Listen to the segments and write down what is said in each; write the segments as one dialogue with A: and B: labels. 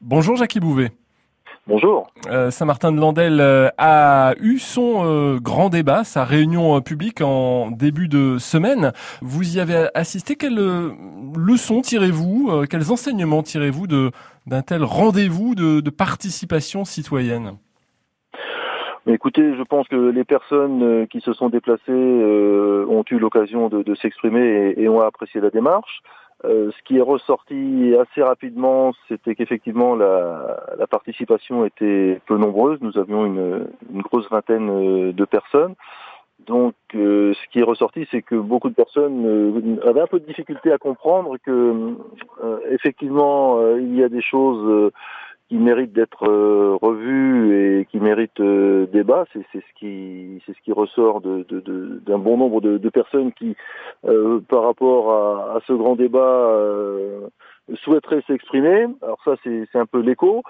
A: Bonjour Jackie Bouvet.
B: Bonjour.
A: Euh, Saint-Martin-de-Landel euh, a eu son euh, grand débat, sa réunion publique en début de semaine. Vous y avez assisté. Quelles leçons tirez-vous, quels enseignements tirez-vous d'un tel rendez-vous de, participation citoyenne?
B: Écoutez, je pense que les personnes qui se sont déplacées ont eu l'occasion de, s'exprimer et, ont apprécié la démarche. Euh, ce qui est ressorti assez rapidement, c'était qu'effectivement la, la, participation était peu nombreuse. Nous avions une, une grosse vingtaine euh, de personnes. Donc, euh, ce qui est ressorti, c'est que beaucoup de personnes avaient un peu de difficulté à comprendre que, effectivement, il y a des choses qui mérite d'être euh, revu et qui mérite euh, débat. C'est ce qui c'est ce qui ressort de d'un bon nombre de, personnes qui, euh, par rapport à, à, ce grand débat, souhaiteraient s'exprimer. Alors ça, c'est un peu l'écho.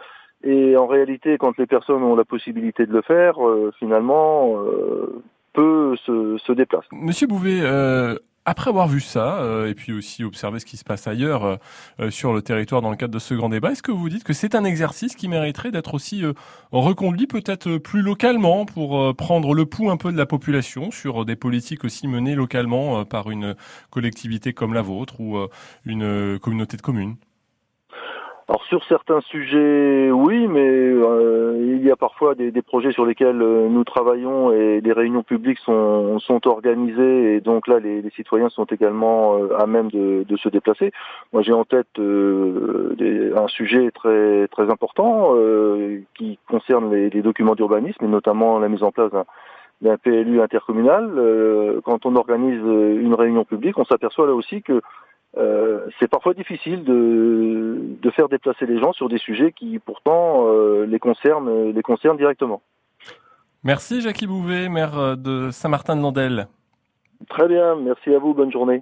B: Et en réalité, quand les personnes ont la possibilité de le faire, finalement, peu se, se déplacent.
A: Monsieur Bouvet, après avoir vu ça, euh, et puis aussi observer ce qui se passe ailleurs euh, euh, sur le territoire dans le cadre de ce grand débat, est-ce que vous dites que c'est un exercice qui mériterait d'être aussi reconduit peut-être plus localement pour prendre le pouls un peu de la population sur des politiques aussi menées localement par une collectivité comme la vôtre ou une communauté de communes?
B: Alors sur certains sujets, oui, mais euh, il y a parfois des, projets sur lesquels euh, nous travaillons et des réunions publiques sont, sont organisées et donc là les, citoyens sont également euh, à même de, se déplacer. Moi j'ai en tête un sujet très très important qui concerne les, les documents d'urbanisme et notamment la mise en place d'un PLU intercommunal. quand on organise une réunion publique, on s'aperçoit là aussi que euh, c'est parfois difficile de, de, faire déplacer les gens sur des sujets qui pourtant euh, les concernent les concernent directement.
A: Merci Jackie Bouvet, maire de Saint-Martin-de-Landel.
B: Très bien, merci à vous, bonne journée.